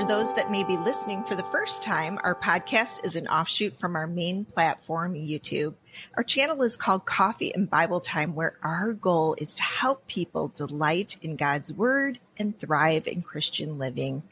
For those that may be listening for the first time, our podcast is an offshoot from our main platform, YouTube. Our channel is called Coffee and Bible Time, where our goal is to help people delight in God's Word and thrive in Christian living.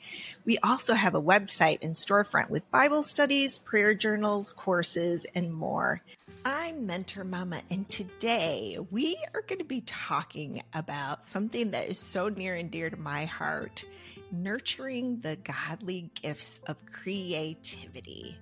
We also have a website and storefront with Bible studies, prayer journals, courses, and more. I'm Mentor Mama, and today we are going to be talking about something that is so near and dear to my heart nurturing the godly gifts of creativity.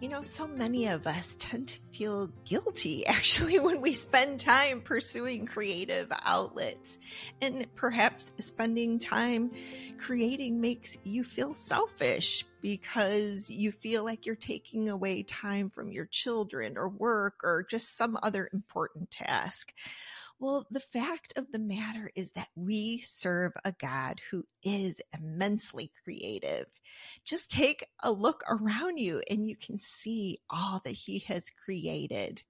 You know, so many of us tend to feel guilty actually when we spend time pursuing creative outlets. And perhaps spending time creating makes you feel selfish because you feel like you're taking away time from your children or work or just some other important task. Well, the fact of the matter is that we serve a God who is immensely creative. Just take a look around you and you can see all that he has created.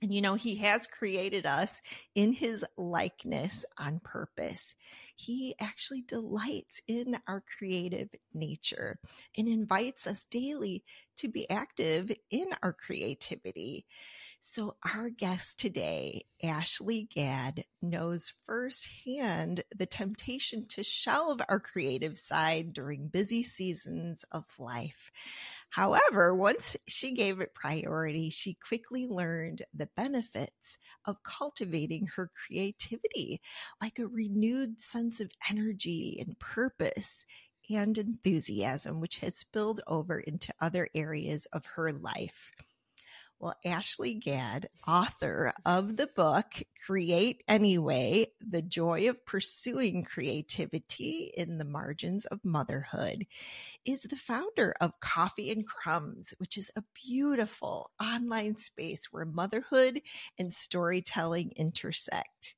And you know, he has created us in his likeness on purpose. He actually delights in our creative nature and invites us daily to be active in our creativity. So, our guest today, Ashlee Gadd, knows firsthand the temptation to shelve our creative side during busy seasons of life. However, once she gave it priority, she quickly learned the benefits of cultivating her creativity, like a renewed sense of energy and purpose and enthusiasm, which has spilled over into other areas of her life. Well, Ashlee Gadd, author of the book Create Anyway The Joy of Pursuing Creativity in the Margins of Motherhood, is the founder of Coffee and Crumbs, which is a beautiful online space where motherhood and storytelling intersect.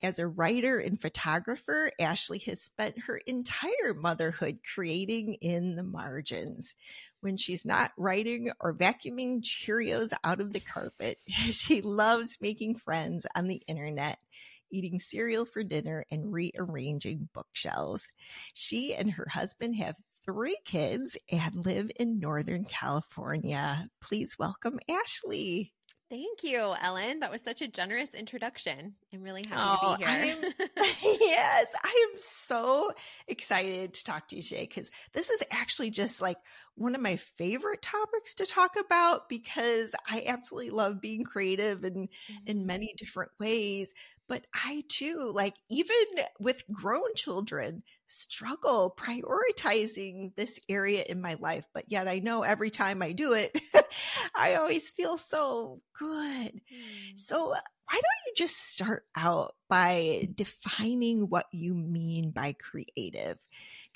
As a writer and photographer, Ashlee has spent her entire motherhood creating in the margins. When she's not writing or vacuuming Cheerios out of the carpet, she loves making friends on the internet eating cereal for dinner and rearranging bookshelves. She and her husband have three kids and live in Northern California. Please welcome Ashlee. Thank you, Ellen. That was such a generous introduction. I'm really happy oh, to be here. yes, I am so excited to talk to you today because this is actually just like one of my favorite topics to talk about because I absolutely love being creative and mm-hmm. in many different ways. But I too, like even with grown children, struggle prioritizing this area in my life. But yet I know every time I do it, I always feel so good. Mm. So why don't you just start out by defining what you mean by creative?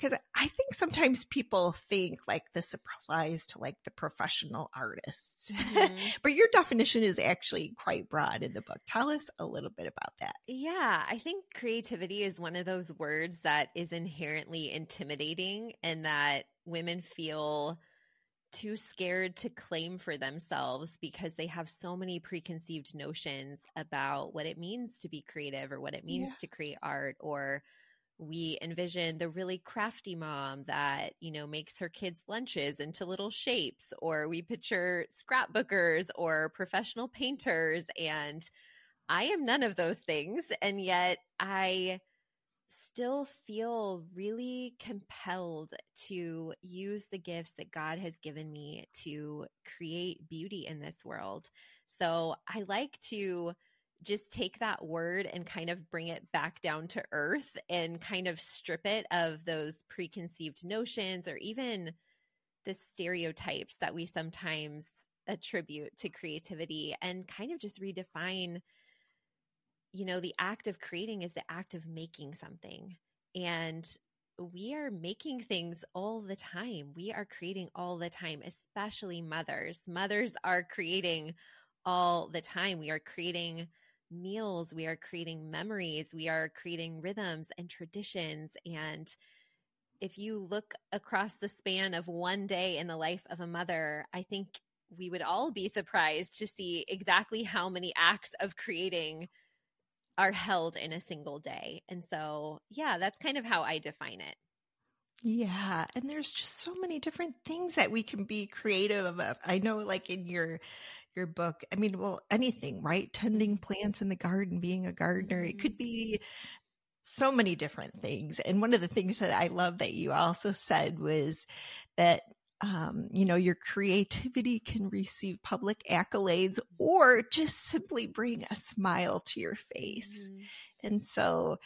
Because I think sometimes people think like this applies to like the professional artists, mm-hmm. but your definition is actually quite broad in the book. Tell us a little bit about that. Yeah, I think creativity is one of those words that is inherently intimidating and that women feel too scared to claim for themselves because they have so many preconceived notions about what it means to be creative or what it means yeah. to create art or we envision the really crafty mom that you know makes her kids lunches into little shapes or we picture scrapbookers or professional painters and i am none of those things and yet i still feel really compelled to use the gifts that God has given me to create beauty in this world. So I like to just take that word and kind of bring it back down to earth and kind of strip it of those preconceived notions or even the stereotypes that we sometimes attribute to creativity and kind of just redefine you know, the act of creating is the act of making something. And we are making things all the time. We are creating all the time, especially mothers. Mothers are creating all the time. We are creating meals, we are creating memories, we are creating rhythms and traditions. And if you look across the span of one day in the life of a mother, I think we would all be surprised to see exactly how many acts of creating are held in a single day. And so, yeah, that's kind of how I define it. Yeah, and there's just so many different things that we can be creative about. I know like in your your book, I mean, well, anything, right? Tending plants in the garden, being a gardener. It could Mm-hmm. be so many different things. And one of the things that I love that you also said was that um, you know, your creativity can receive public accolades or just simply bring a smile to your face. Mhm. And so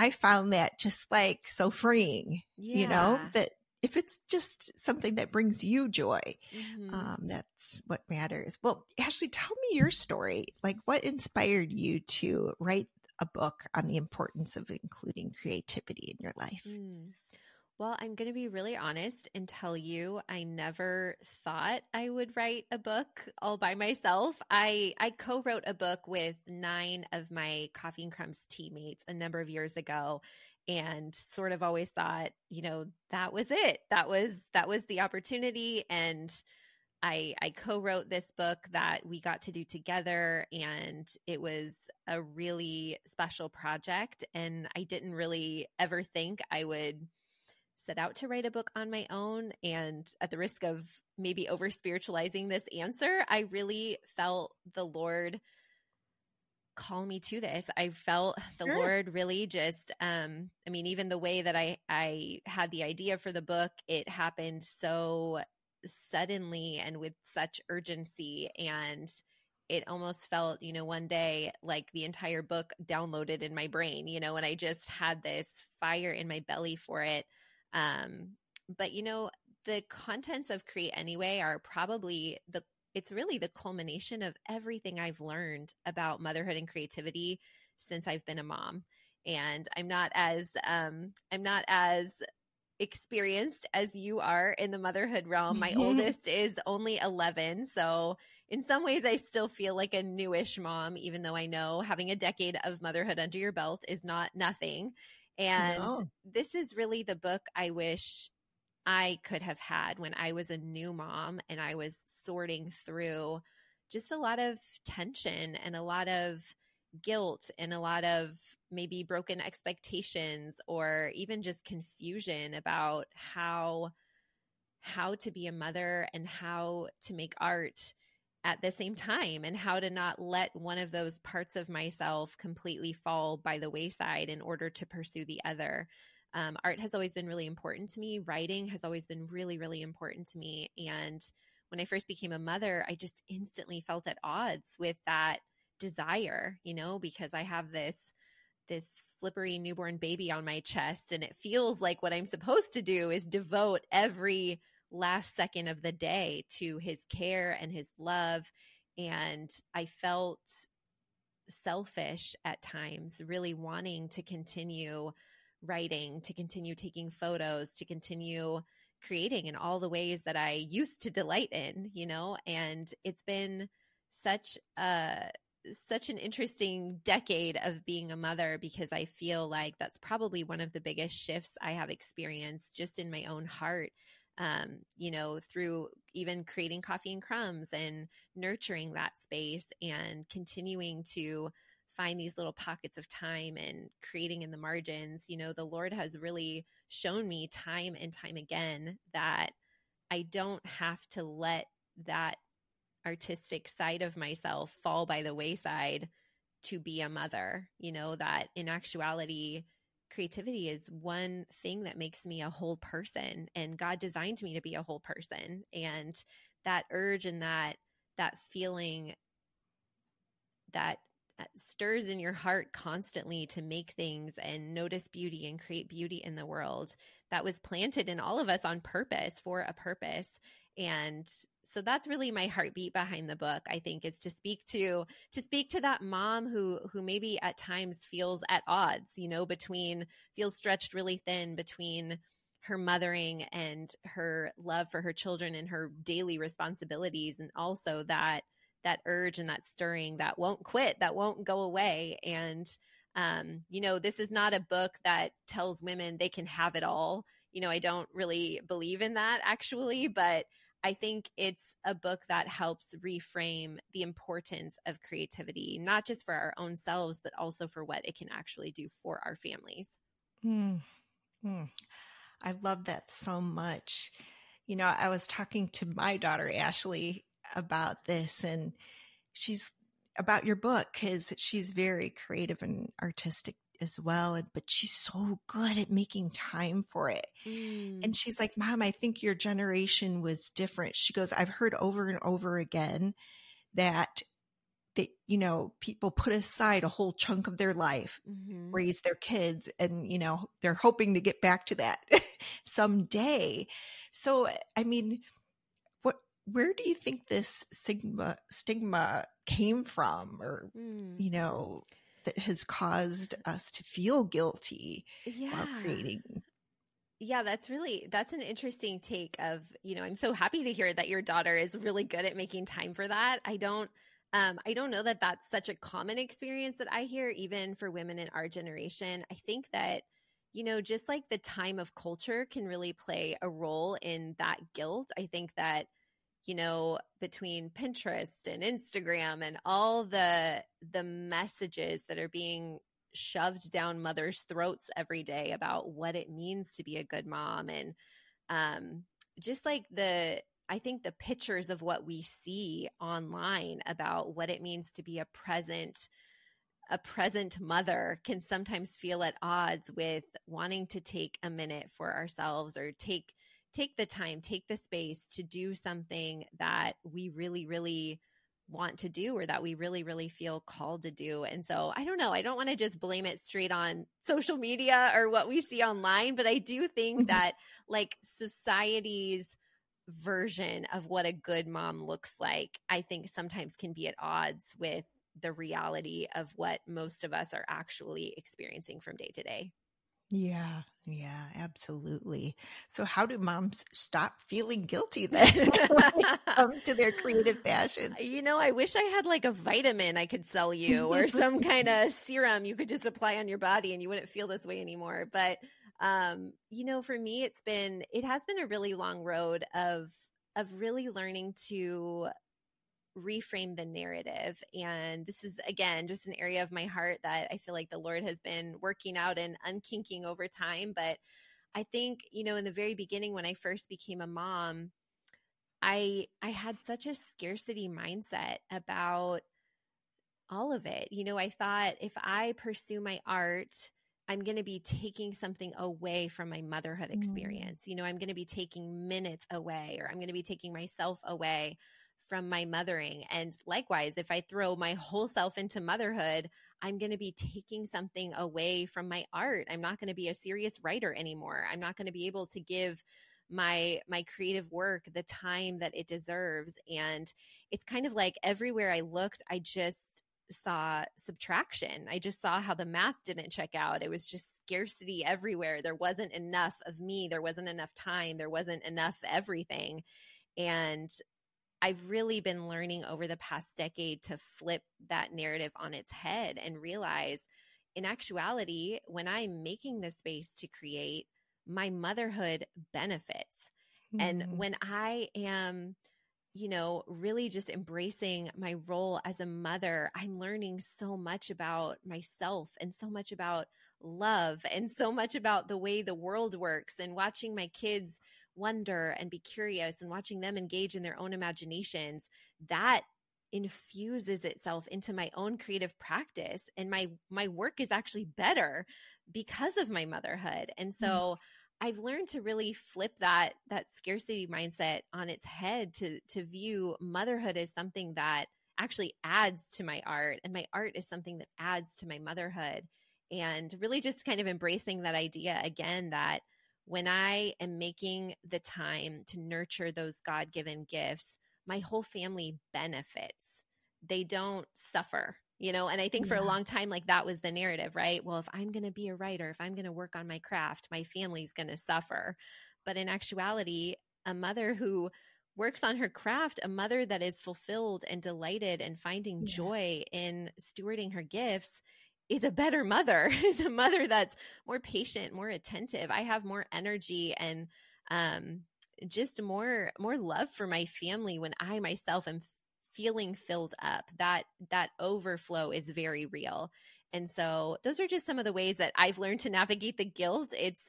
I found that just like so freeing, you know, that if it's just something that brings you joy, Mhm. um, that's what matters. Well, Ashlee, tell me your story. Like, what inspired you to write a book on the importance of including creativity in your life? Mm. Well, I'm going to be really honest and tell you I never thought I would write a book all by myself. I I co-wrote a book with 9 of my Coffee and Crumbs teammates a number of years ago and sort of always thought, you know, that was it. That was that was the opportunity and I I co-wrote this book that we got to do together and it was a really special project and I didn't really ever think I would set out to write a book on my own and at the risk of maybe over spiritualizing this answer, I really felt the Lord call me to this. I felt the Sure. Lord really just um I mean even the way that I I had the idea for the book, it happened so suddenly and with such urgency and it almost felt, you know, one day like the entire book downloaded in my brain, you know, and I just had this fire in my belly for it. Um but you know, the contents of Create Anyway are probably the it's really the culmination of everything I've learned about motherhood and creativity since I've been a mom. And I'm not as um I'm not as experienced as you are in the motherhood realm. My Mhm. oldest is only 11, so in some ways I still feel like a newish mom even though I know having a decade of motherhood under your belt is not nothing. And No. this is really the book I wish I could have had when I was a new mom and I was sorting through just a lot of tension and a lot of guilt and a lot of maybe broken expectations or even just confusion about how how to be a mother and how to make art at the same time and how to not let one of those parts of myself completely fall by the wayside in order to pursue the other um, art has always been really important to me. Writing has always been really, really important to me. And when I first became a mother, I just instantly felt at odds with that desire, you know, because I have this this slippery newborn baby on my chest and it feels like what I'm supposed to do is devote every last second of the day to his care and his love and I felt selfish at times, really wanting to continue writing, to continue taking photos, to continue creating in all the ways that I used to delight in, you know, and it's been such a such an interesting decade of being a mother because I feel like that's probably one of the biggest shifts I have experienced just in my own heart. Um, you know, through even creating coffee and crumbs and nurturing that space and continuing to find these little pockets of time and creating in the margins. You know, the Lord has really shown me time and time again that I don't have to let that artistic side of myself fall by the wayside to be a mother. You know, that in actuality, creativity is one thing that makes me a whole person and God designed me to be a whole person and that urge and that that feeling that uh, stirs in your heart constantly to make things and notice beauty and create beauty in the world that was planted in all of us on purpose for a purpose and so that's really my heartbeat behind the book i think is to speak to to speak to that mom who who maybe at times feels at odds you know between feels stretched really thin between her mothering and her love for her children and her daily responsibilities and also that that urge and that stirring that won't quit that won't go away. And um you know this is not a book that tells women they can have it all. You know i don't really believe in that actually but I think it's a book that helps reframe the importance of creativity, not just for our own selves, but also for what it can actually do for our families. Mm, mm. I love that so much. You know, I was talking to my daughter, Ashley, about this, and she's about your book because she's very creative and artistic as well and but she's so good at making time for it mm. and she's like mom i think your generation was different she goes i've heard over and over again that that you know people put aside a whole chunk of their life mm-hmm. raise their kids and you know they're hoping to get back to that someday so i mean what where do you think this stigma stigma came from or mm. you know that has caused us to feel guilty yeah. while creating yeah, that's really that's an interesting take of, you know, I'm so happy to hear that your daughter is really good at making time for that. I don't um I don't know that that's such a common experience that I hear even for women in our generation. I think that you know, just like the time of culture can really play a role in that guilt. I think that you know between pinterest and instagram and all the the messages that are being shoved down mothers' throats every day about what it means to be a good mom and um, just like the I think the pictures of what we see online about what it means to be a present a present mother can sometimes feel at odds with wanting to take a minute for ourselves or take take the time, take the space to do something that we really really want to do or that we really really feel called to do and so i don't know i don't want to just blame it straight on social media or what we see online but i do think mm-hmm. that like society's version of what a good mom looks like i think sometimes can be at odds with the reality of what most of us are actually experiencing from day to day yeah, yeah, absolutely. So, how do moms stop feeling guilty then when it comes to their creative passions? You know, I wish I had like a vitamin I could sell you or some kind of serum you could just apply on your body and you wouldn't feel this way anymore. But, um, you know, for me, it's been, it has been a really long road of, of really learning to reframe the narrative. And this is, again, just an area of my heart that I feel like the Lord has been working out and unkinking over time. But I think, you know, in the very beginning, when I first became a mom, I I had such a scarcity mindset about all of it. You know, I thought if I pursue my art, I'm going to be taking something away from my motherhood mm. experience. Mm. You know, I'm going to be taking minutes away or I'm going to be taking myself away from my mothering. And likewise, if I throw my whole self into motherhood, I'm going to be taking something away from my art. I'm not going to be a serious writer anymore. I'm not going to be able to give my my creative work the time that it deserves and it's kind of like everywhere I looked I just saw subtraction. I just saw how the math didn't check out. It was just scarcity everywhere. There wasn't enough of me. There wasn't enough time. There wasn't enough everything. And I've really been learning over the past decade to flip that narrative on its head and realize in actuality, when I'm making the space to create, my motherhood benefits. Mm-hmm. And when I am, you know, really just embracing my role as a mother, I'm learning so much about myself and so much about love and so much about the way the world works and watching my kids wonder and be curious and watching them engage in their own imaginations, that infuses itself into my own creative practice and my my work is actually better because of my motherhood. And so mm. I've learned to really flip that that scarcity mindset on its head to to view motherhood as something that actually adds to my art and my art is something that adds to my motherhood and really just kind of embracing that idea again that when I am making the time to nurture those God given gifts, my whole family benefits. They don't suffer, you know? And I think yeah. for a long time, like that was the narrative, right? Well, if I'm going to be a writer, if I'm going to work on my craft, my family's going to suffer. But in actuality, a mother who works on her craft, a mother that is fulfilled and delighted and finding yes. joy in stewarding her gifts is a better mother, is a mother that's more patient, more attentive. I have more energy and um, just more more love for my family when I myself am feeling filled up. That that overflow is very real. And so those are just some of the ways that I've learned to navigate the guilt. It's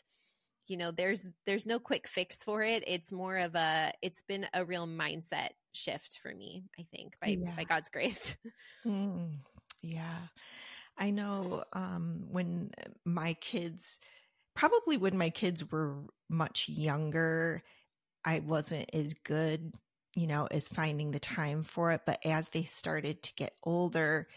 you know there's there's no quick fix for it it's more of a it's been a real mindset shift for me i think by yeah. by god's grace mm, yeah i know um when my kids probably when my kids were much younger i wasn't as good you know as finding the time for it but as they started to get older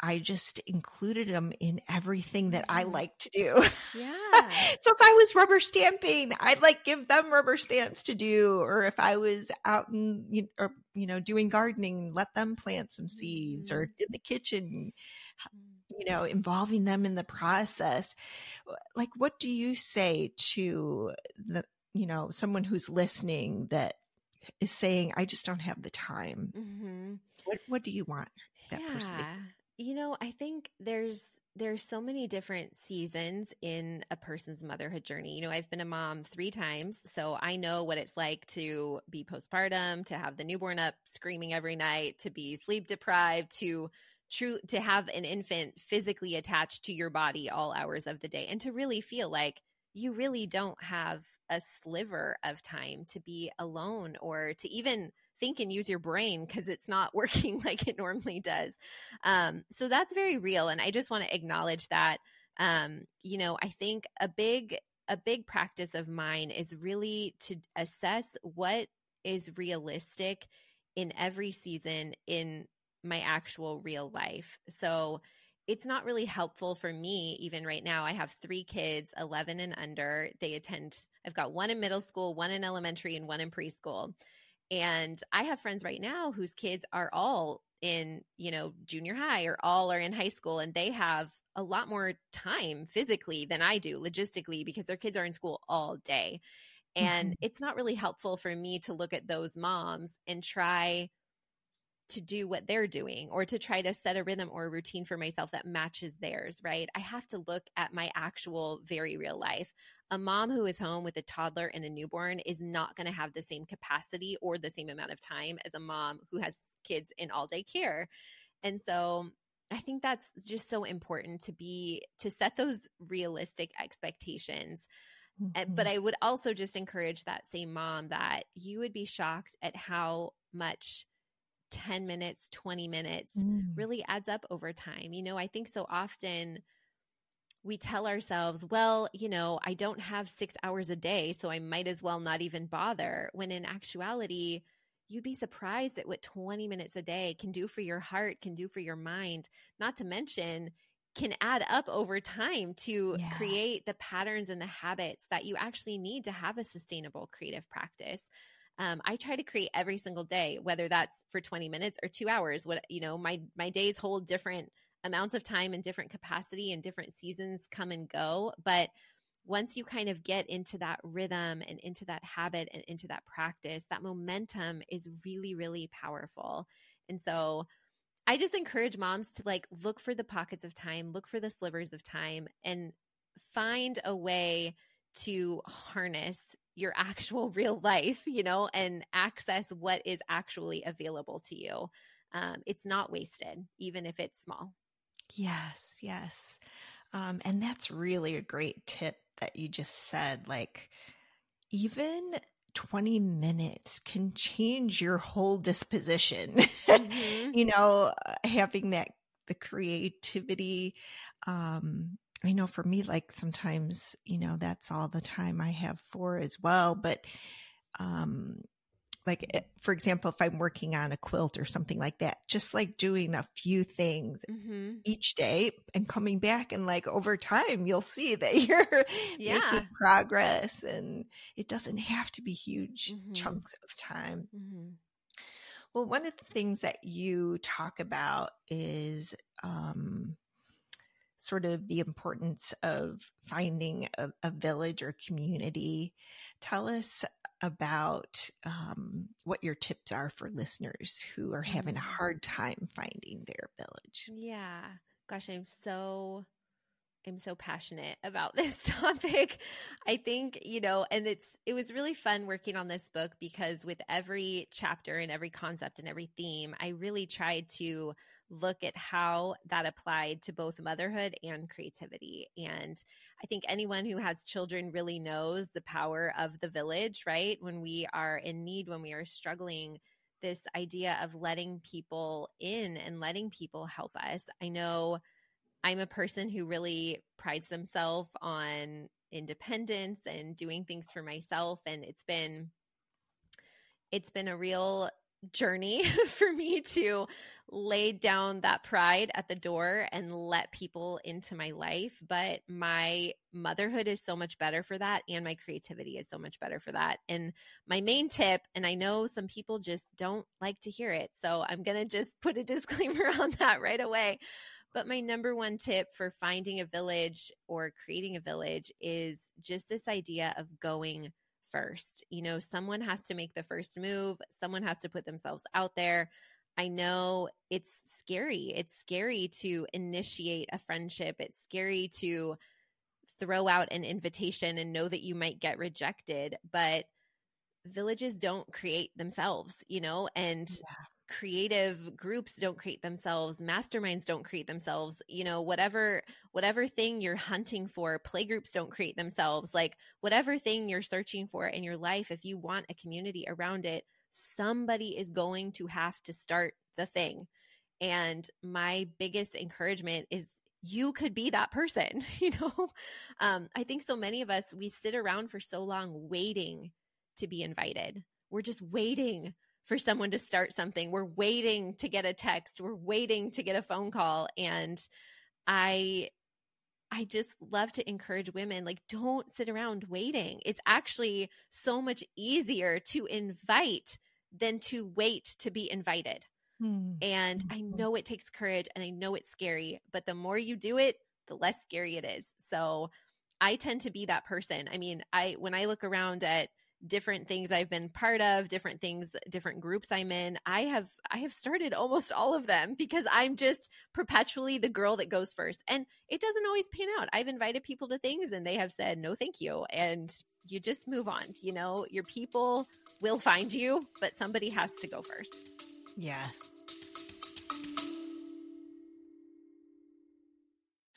I just included them in everything that I like to do. Yeah. so if I was rubber stamping, I'd like give them rubber stamps to do. Or if I was out and you, or, you know, doing gardening, let them plant some seeds mm-hmm. or in the kitchen. You know, involving them in the process. Like, what do you say to the, you know, someone who's listening that is saying, I just don't have the time? Mm-hmm. What, what do you want that yeah. person to you know, I think there's there's so many different seasons in a person's motherhood journey. You know, I've been a mom 3 times, so I know what it's like to be postpartum, to have the newborn up screaming every night, to be sleep deprived, to true to have an infant physically attached to your body all hours of the day and to really feel like you really don't have a sliver of time to be alone or to even think and use your brain because it's not working like it normally does. Um, so that's very real. And I just want to acknowledge that. Um, you know, I think a big a big practice of mine is really to assess what is realistic in every season in my actual real life. So it's not really helpful for me even right now. I have three kids, 11 and under. They attend, I've got one in middle school, one in elementary, and one in preschool. And I have friends right now whose kids are all in, you know, junior high or all are in high school and they have a lot more time physically than I do logistically because their kids are in school all day. And mm-hmm. it's not really helpful for me to look at those moms and try to do what they're doing or to try to set a rhythm or a routine for myself that matches theirs, right? I have to look at my actual very real life. A mom who is home with a toddler and a newborn is not going to have the same capacity or the same amount of time as a mom who has kids in all day care. And so I think that's just so important to be to set those realistic expectations. Mm-hmm. But I would also just encourage that same mom that you would be shocked at how much 10 minutes, 20 minutes mm. really adds up over time. You know, I think so often we tell ourselves, well, you know, I don't have six hours a day, so I might as well not even bother. When in actuality, you'd be surprised at what 20 minutes a day can do for your heart, can do for your mind, not to mention can add up over time to yes. create the patterns and the habits that you actually need to have a sustainable creative practice um, I try to create every single day, whether that's for 20 minutes or two hours. What you know, my my days hold different amounts of time and different capacity and different seasons come and go. But once you kind of get into that rhythm and into that habit and into that practice, that momentum is really, really powerful. And so I just encourage moms to like look for the pockets of time, look for the slivers of time, and find a way to harness your actual real life, you know, and access what is actually available to you. Um, it's not wasted, even if it's small. Yes, yes. Um, and that's really a great tip that you just said. Like, even 20 minutes can change your whole disposition. Mm-hmm. you know, uh, having that, the creativity, um, I know for me, like sometimes, you know, that's all the time I have for as well. But, um, like eh, for example if i'm working on a quilt or something like that just like doing a few things mm-hmm. each day and coming back and like over time you'll see that you're yeah. making progress and it doesn't have to be huge mm-hmm. chunks of time mm-hmm. well one of the things that you talk about is um, sort of the importance of finding a, a village or community. Tell us about um, what your tips are for listeners who are having a mm. hard time finding their village. Yeah. Gosh, I'm so am so passionate about this topic. I think, you know, and it's it was really fun working on this book because with every chapter and every concept and every theme, I really tried to look at how that applied to both motherhood and creativity. And I think anyone who has children really knows the power of the village, right? When we are in need, when we are struggling, this idea of letting people in and letting people help us. I know I'm a person who really prides themselves on independence and doing things for myself and it's been it's been a real journey for me to lay down that pride at the door and let people into my life. But my motherhood is so much better for that, and my creativity is so much better for that. And my main tip, and I know some people just don't like to hear it, so I'm going to just put a disclaimer on that right away. But my number one tip for finding a village or creating a village is just this idea of going first. You know, someone has to make the first move, someone has to put themselves out there. I know it's scary. It's scary to initiate a friendship. It's scary to throw out an invitation and know that you might get rejected, but villages don't create themselves, you know, and yeah creative groups don't create themselves masterminds don't create themselves you know whatever whatever thing you're hunting for playgroups don't create themselves. Like whatever thing you're searching for in your life if you want a community around it somebody is going to have to start the thing. And my biggest encouragement is you could be that person you know? Um, i think so many of us we sit around for so long waiting to be invited. We're just waiting for someone to start something. We're waiting to get a text. We're waiting to get a phone call. And I I just love to encourage women like don't sit around waiting. It's actually so much easier to invite than to wait to be invited. Hmm. And I mm-hmm. know it takes courage and I know it's scary, but the more you do it, the less scary it is. So I tend to be that person. I mean, I when I look around at different things I've been part of, different things, different groups I'm in. I have I have started almost all of them because I'm just perpetually the girl that goes first. And it doesn't always pan out. I've invited people to things and they have said no thank you and you just move on. You know, your people will find you, but somebody has to go first. Yes.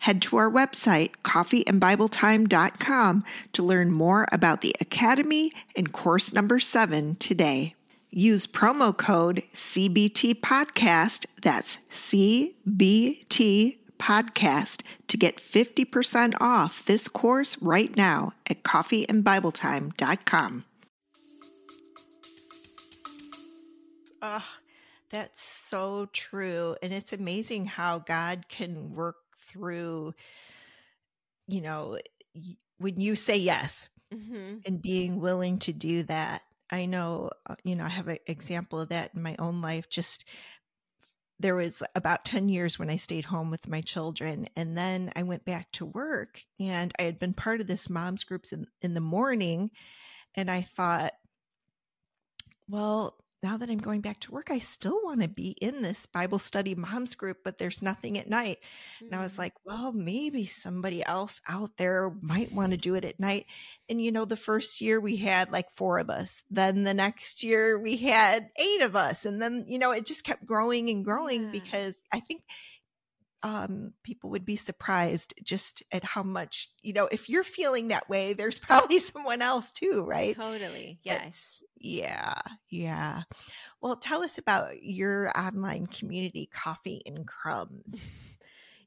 head to our website, coffeeandbibletime.com, to learn more about the Academy and course number seven today. Use promo code CBT Podcast, that's CBT Podcast, to get 50% off this course right now at coffeeandbibletime.com. Oh, that's so true. And it's amazing how God can work through, you know, when you say yes mm-hmm. and being willing to do that. I know, uh, you know, I have an example of that in my own life. Just there was about 10 years when I stayed home with my children. And then I went back to work and I had been part of this mom's groups in, in the morning. And I thought, well, now that I'm going back to work, I still want to be in this Bible study moms group, but there's nothing at night. Mm-hmm. And I was mm. like, well, maybe somebody else out there might want to do it at night. And, you know, the first year we had like four of us. Then the next year we had eight of us. And then, you know, it just kept growing and growing yeah. because I think um, people would be surprised just at how much, you know, if you're feeling that way, there's probably someone else too, right? Totally. Yes. It's, yeah. Yeah. Well, tell us about your online community, Coffee and Crumbs.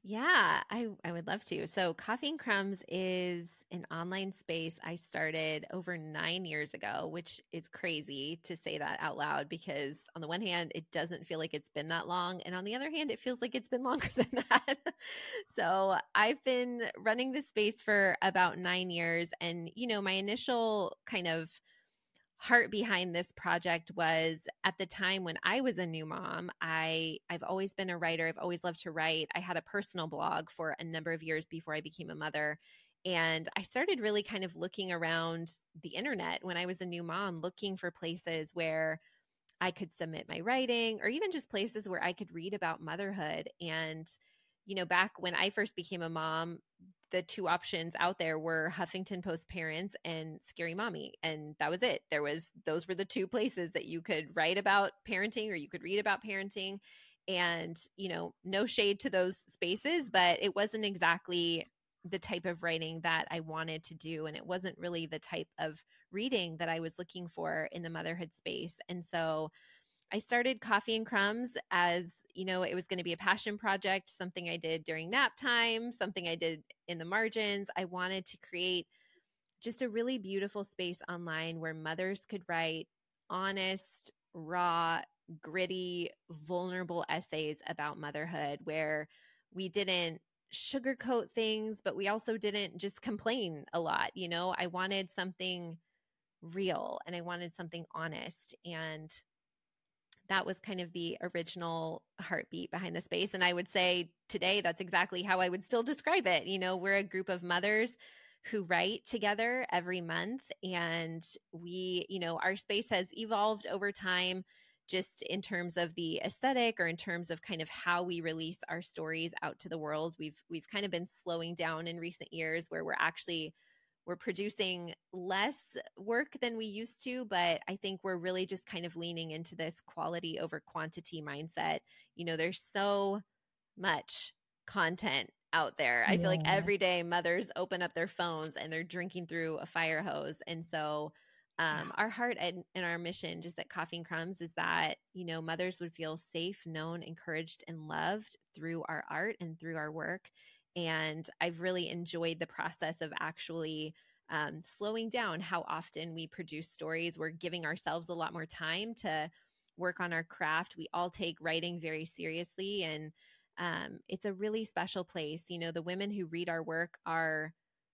Yeah, I, I would love to. So, Coffee and Crumbs is an online space I started over nine years ago, which is crazy to say that out loud because, on the one hand, it doesn't feel like it's been that long. And on the other hand, it feels like it's been longer than that. so, I've been running this space for about nine years. And, you know, my initial kind of heart behind this project was at the time when I was a new mom, I I've always been a writer. I've always loved to write. I had a personal blog for a number of years before I became a mother. And I started really kind of looking around the internet when I was a new mom, looking for places where I could submit my writing or even just places where I could read about motherhood. And, you know, back when I first became a mom, the two options out there were Huffington Post Parents and Scary Mommy, and that was it. There was those were the two places that you could write about parenting or you could read about parenting. And, you know, no shade to those spaces, but it wasn't exactly the type of writing that I wanted to do. And it wasn't really the type of reading that I was looking for in the motherhood space. And so I started Coffee and Crumbs as, you know, it was going to be a passion project, something I did during nap time, something I did in the margins. I wanted to create just a really beautiful space online where mothers could write honest, raw, gritty, vulnerable essays about motherhood where we didn't sugarcoat things, but we also didn't just complain a lot. You know, I wanted something real and I wanted something honest. And that was kind of the original heartbeat behind the space. And I would say today that's exactly how I would still describe it. You know, we're a group of mothers who write together every month. And we, you know, our space has evolved over time just in terms of the aesthetic or in terms of kind of how we release our stories out to the world. We've we've kind of been slowing down in recent years where we're actually we're producing less work than we used to, but I think we're really just kind of leaning into this quality over quantity mindset. You know, there's so much content out there. I yeah. feel like every day mothers open up their phones and they're drinking through a fire hose. And so, um, yeah. our heart and, and, our mission just at Coffee and Crumbs is that, you know, mothers would feel safe, known, encouraged, and loved through our art and through our work. And I've really enjoyed the process of actually um, slowing down how often we produce stories. We're giving ourselves a lot more time to work on our craft. We all take writing very seriously, and um, it's a really special place. You know, the women who read our work are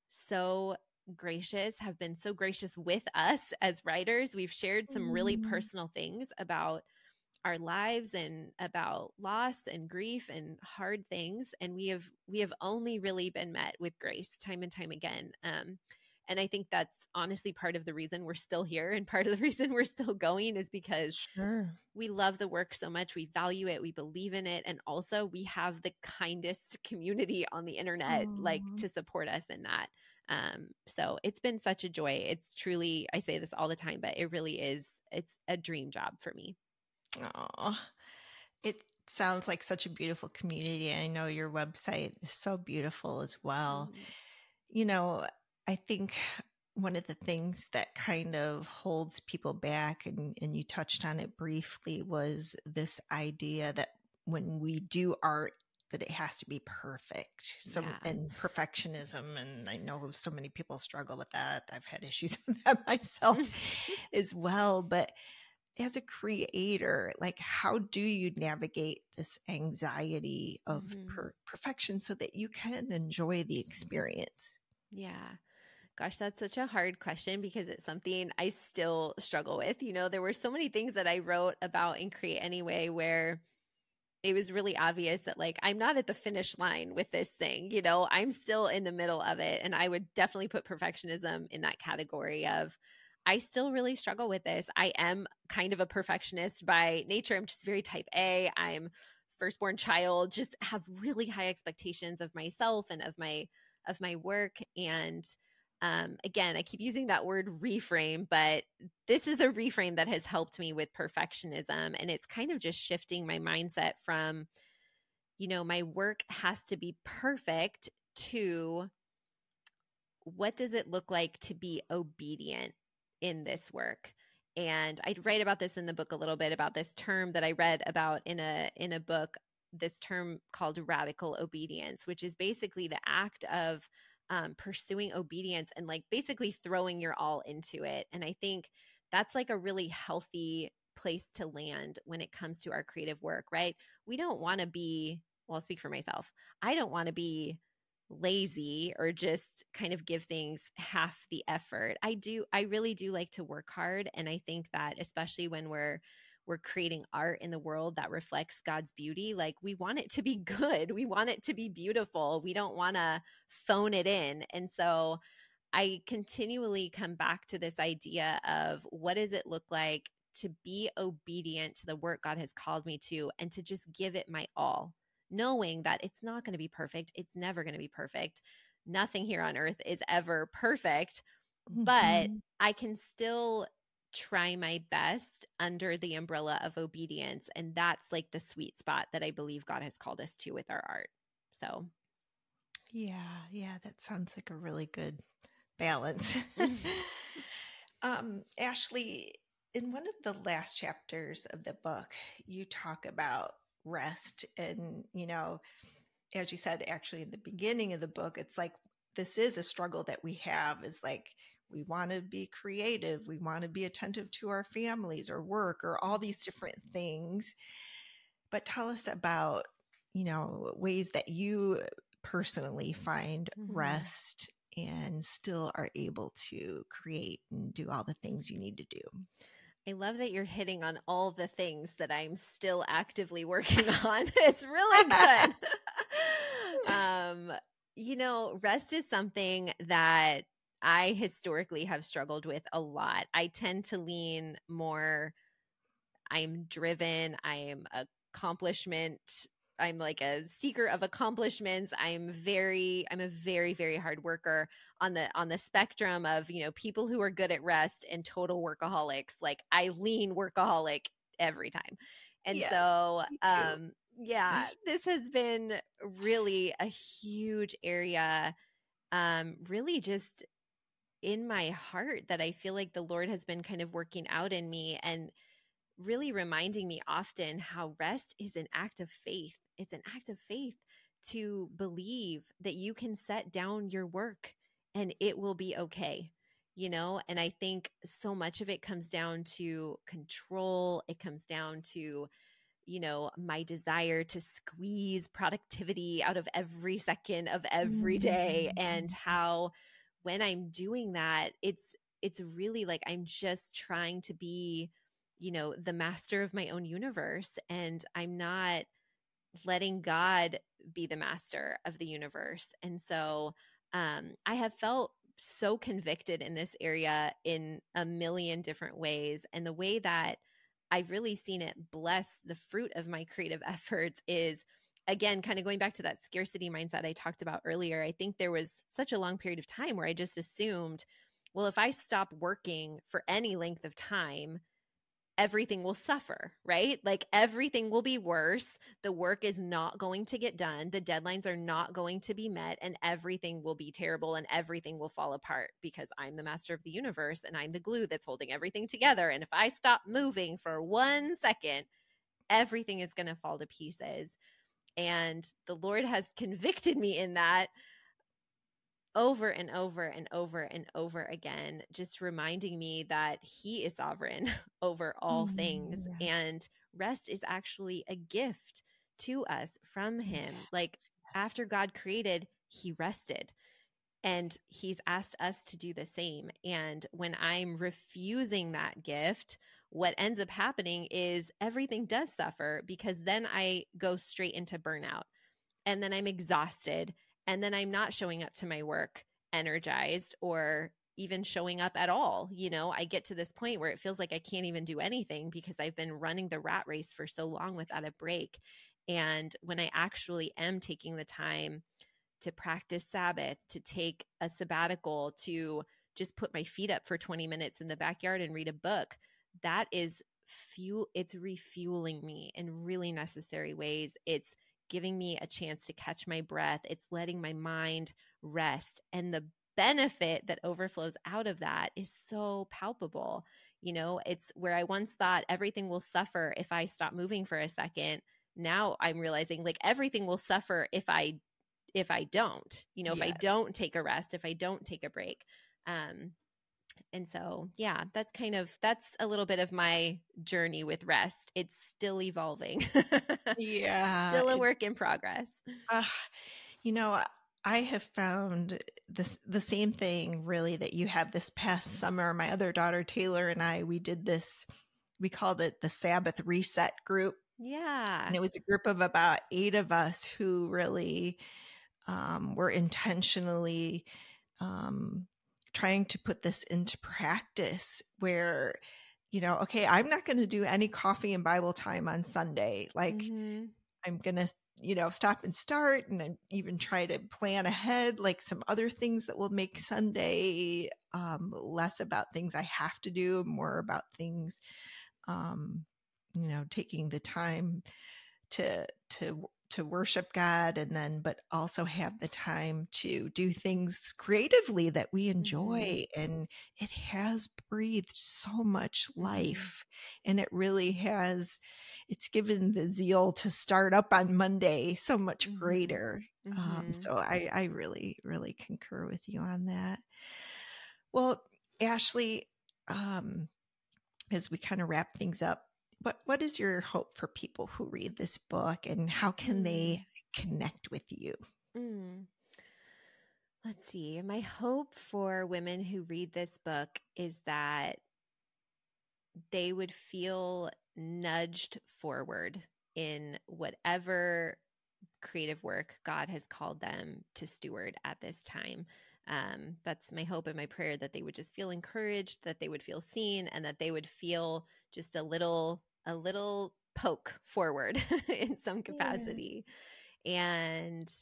so gracious, have been so gracious with us as writers. We've shared some really mm. personal things about our lives and about loss and grief and hard things and we have we have only really been met with grace time and time again um, and i think that's honestly part of the reason we're still here and part of the reason we're still going is because sure. we love the work so much we value it we believe in it and also we have the kindest community on the internet Aww. like to support us in that um, so it's been such a joy it's truly i say this all the time but it really is it's a dream job for me Oh, it sounds like such a beautiful community. I know your website is so beautiful as well. Mm-hmm. You know, I think one of the things that kind of holds people back, and, and you touched on it briefly, was this idea that when we do art, that it has to be perfect. So yeah. and perfectionism and I know so many people struggle with that. I've had issues with that myself as well, but as a creator, like how do you navigate this anxiety of mm-hmm. per- perfection so that you can enjoy the experience? Yeah. Gosh, that's such a hard question because it's something I still struggle with. You know, there were so many things that I wrote about in Create Anyway where it was really obvious that like I'm not at the finish line with this thing, you know, I'm still in the middle of it. And I would definitely put perfectionism in that category of I still really struggle with this. I am kind of a perfectionist by nature. I'm just very type A. I'm firstborn child, just have really high expectations of myself and of my of my work and um, again, I keep using that word reframe, but this is a reframe that has helped me with perfectionism. And it's kind of just shifting my mindset from, you know, my work has to be perfect to what does it look like to be obedient in this work and i write about this in the book a little bit about this term that i read about in a in a book this term called radical obedience, which is basically the act of um, pursuing obedience and like basically throwing your all into it. And I think that's like a really healthy place to land when it comes to our creative work, right? We don't want to be, well, I'll speak for myself. I don't want to be lazy or just kind of give things half the effort. I do I really do like to work hard and I think that especially when we're we're creating art in the world that reflects God's beauty, like we want it to be good. We want it to be beautiful. We don't want to phone it in. And so I continually come back to this idea of what does it look like to be obedient to the work God has called me to and to just give it my all, knowing that it's not going to be perfect. It's never going to be perfect. Nothing here on earth is ever perfect, mm-hmm. but I can still try my best under the umbrella of obedience. And that's like the sweet spot that I believe God has called us to with our art. So, yeah, yeah, that sounds like a really good balance. Mm-hmm. um, Ashlee, in one of the last chapters of the book, you talk about rest. And, you know, as you said, actually, in the beginning of the book, it's like this is a struggle that we have is like, we want to be creative. We want to be attentive to our families or work or all these different things. But tell us about, you know, ways that you personally find mm-hmm. rest and still are able to create and do all the things you need to do. I love that you're hitting on all the things that I'm still actively working on. it's really good. um, you know, rest is something that I historically have struggled with a lot. I tend to lean more I'm driven, I am accomplishment I'm like a seeker of accomplishments. I'm very I'm a very very hard worker on the on the spectrum of, you know, people who are good at rest and total workaholics. Like I lean workaholic every time. And so um yeah, this has been really a huge area um really just in my heart that I feel like the Lord has been kind of working out in me and really reminding me often how rest is an act of faith it's an act of faith to believe that you can set down your work and it will be okay you know and i think so much of it comes down to control it comes down to you know my desire to squeeze productivity out of every second of every day mm-hmm. and how when i'm doing that it's it's really like i'm just trying to be you know the master of my own universe and i'm not letting God be the master of the universe. And so um, I have felt so convicted in this area in a million different ways. And the way that I've really seen it bless the fruit of my creative efforts is again kind of going back to that scarcity mindset I talked about earlier. I think there was such a long period of time where I just assumed, well, if I stop working for any length of time, everything will suffer, right? Like everything will be worse. The work is not going to get done. The deadlines are not going to be met, and everything will be terrible and everything will fall apart because I'm the master of the universe and I'm the glue that's holding everything together. And if I stop moving for one second, everything is going to fall to pieces. And the Lord has convicted me in that over and over and over and over again, just reminding me that He is sovereign over all mm, things. Yes. And rest is actually a gift to us from Him. Like yes. after God created, He rested. And He's asked us to do the same. And when I'm refusing that gift, what ends up happening is everything does suffer because then I go straight into burnout and then I'm exhausted and then I'm not showing up to my work energized or even showing up at all. You know, I get to this point where it feels like I can't even do anything because I've been running the rat race for so long without a break. And when I actually am taking the time to practice Sabbath, to take a sabbatical, to just put my feet up for 20 minutes in the backyard and read a book, that is fuel. It's refueling me in really necessary ways. It's giving me a chance to catch my breath. It's letting my mind rest. And the benefit that overflows out of that is so palpable. You know, it's where I once thought everything will suffer if I stop moving for a second. now I'm realizing like everything will suffer if I if I don't, you know, if yes. I don't take a rest, if I don't take a break. Um, and so, yeah, that's kind of that's a little bit of my journey with rest. It's still evolving. yeah. Still a work in progress. Uh, you know, I have found this the same thing really that you have this past summer. My other daughter Taylor and I we did this we called it the Sabbath reset group. Yeah. And it was a group of about 8 of us who really um, were intentionally um, trying to put this into practice where you know okay i'm not going to do any coffee and bible time on sunday like mm-hmm. i'm going to you know stop and start and even try to plan ahead like some other things that will make sunday um, less about things i have to do more about things um, you know taking the time to to to worship God and then but also have the time to do things creatively that we enjoy mm-hmm. and it has breathed so much mm-hmm. life and it really has it's given the zeal to start up on Monday so much mm-hmm. greater um, mm-hmm. um, so I I really really concur with you on that well Ashlee um as we kind of wrap things up what what is your hope for people who read this book and how can they mm. connect with you mm. let's see my hope for women who read this book is that they would feel nudged forward in whatever creative work God has called them to steward at this time. Um, that's my hope and my prayer that they would just feel encouraged, that they would feel seen, and that they would feel just a little a little poke forward in some capacity. Yes. And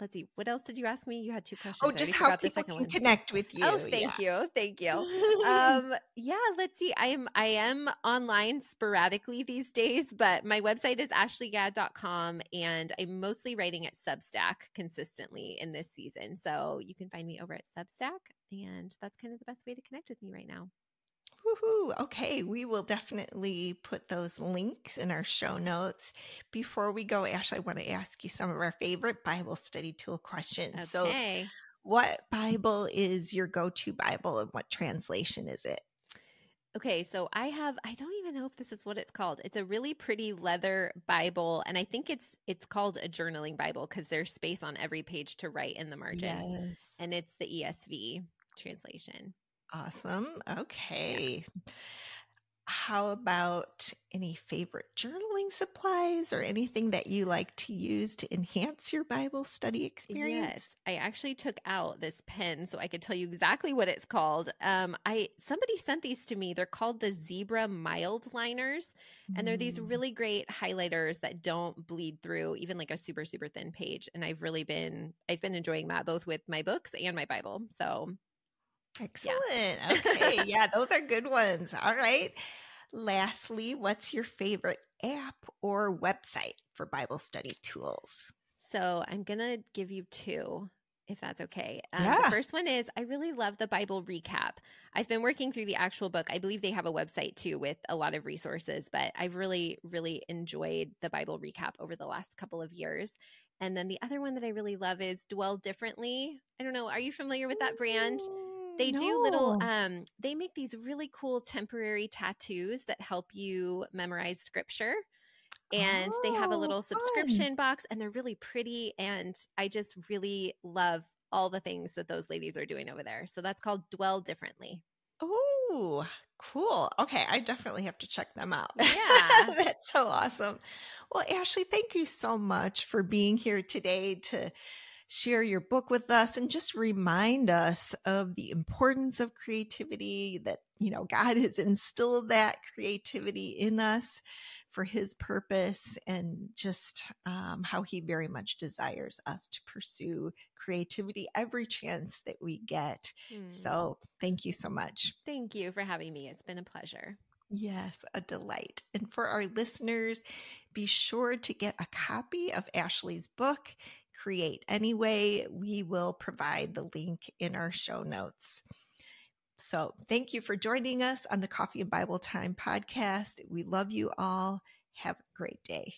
let's see, what else did you ask me? You had two questions. Oh, just how people can one. connect with you. Oh, thank yeah. you, thank you. um, yeah, let's see. I am I am online sporadically these days, but my website is ashleegadd.com, and I'm mostly writing at Substack consistently in this season. So you can find me over at Substack, and that's kind of the best way to connect with me right now. Woohoo. Okay, we will definitely put those links in our show notes. Before we go, Ash, I want to ask you some of our favorite Bible study tool questions. Okay. So, what Bible is your go to Bible and what translation is it? Okay, so I have I don't even know if this is what it's called. It's a really pretty leather Bible and I think it's it's called a journaling Bible cuz there's space on every page to write in the margins. Yes. And it's the ESV translation. Awesome. Okay. Yeah. How about any favorite journaling supplies or anything that you like to use to enhance your Bible study experience? Yes, I actually took out this pen so I could tell you exactly what it's called. Um, I somebody sent these to me. They're called the Zebra Mild Liners, and they're these mm. really great highlighters that don't bleed through even like a super super thin page. And I've really been I've been enjoying that both with my books and my Bible. So Excellent. Yeah. okay. Yeah, those are good ones. All right. Lastly, what's your favorite app or website for Bible study tools? So I'm going to give you two if that's okay. Um, yeah. The first one is I really love the Bible recap. I've been working through the actual book. I believe they have a website too with a lot of resources, but I've really, really enjoyed the Bible recap over the last couple of years. And then the other one that I really love is Dwell Differently. I don't know. Are you familiar with that brand? They no. do little um they make these really cool temporary tattoos that help you memorize scripture and oh, they have a oh, little subscription fun. box and they're really pretty and i just really love all the things that those ladies are doing over there so that's called dwell differently. Oh cool. Okay i definitely have to check them out. Yeah. That's so awesome. Well ashlee thank you so much for being here today to share your book with us and just remind us of the importance of creativity that, you know, God has instilled that creativity in us for his purpose and just um, how he very much desires us to pursue creativity every chance that we get. Mm. So thank you so much. Thank you for having me. It's been a pleasure. Yes, a delight. And for our listeners, be sure to get a copy of Ashlee's book create anyway, we will provide the link in our show notes. So, thank you for joining us on the Coffee and Bible Time podcast. We love you all. Have a great day.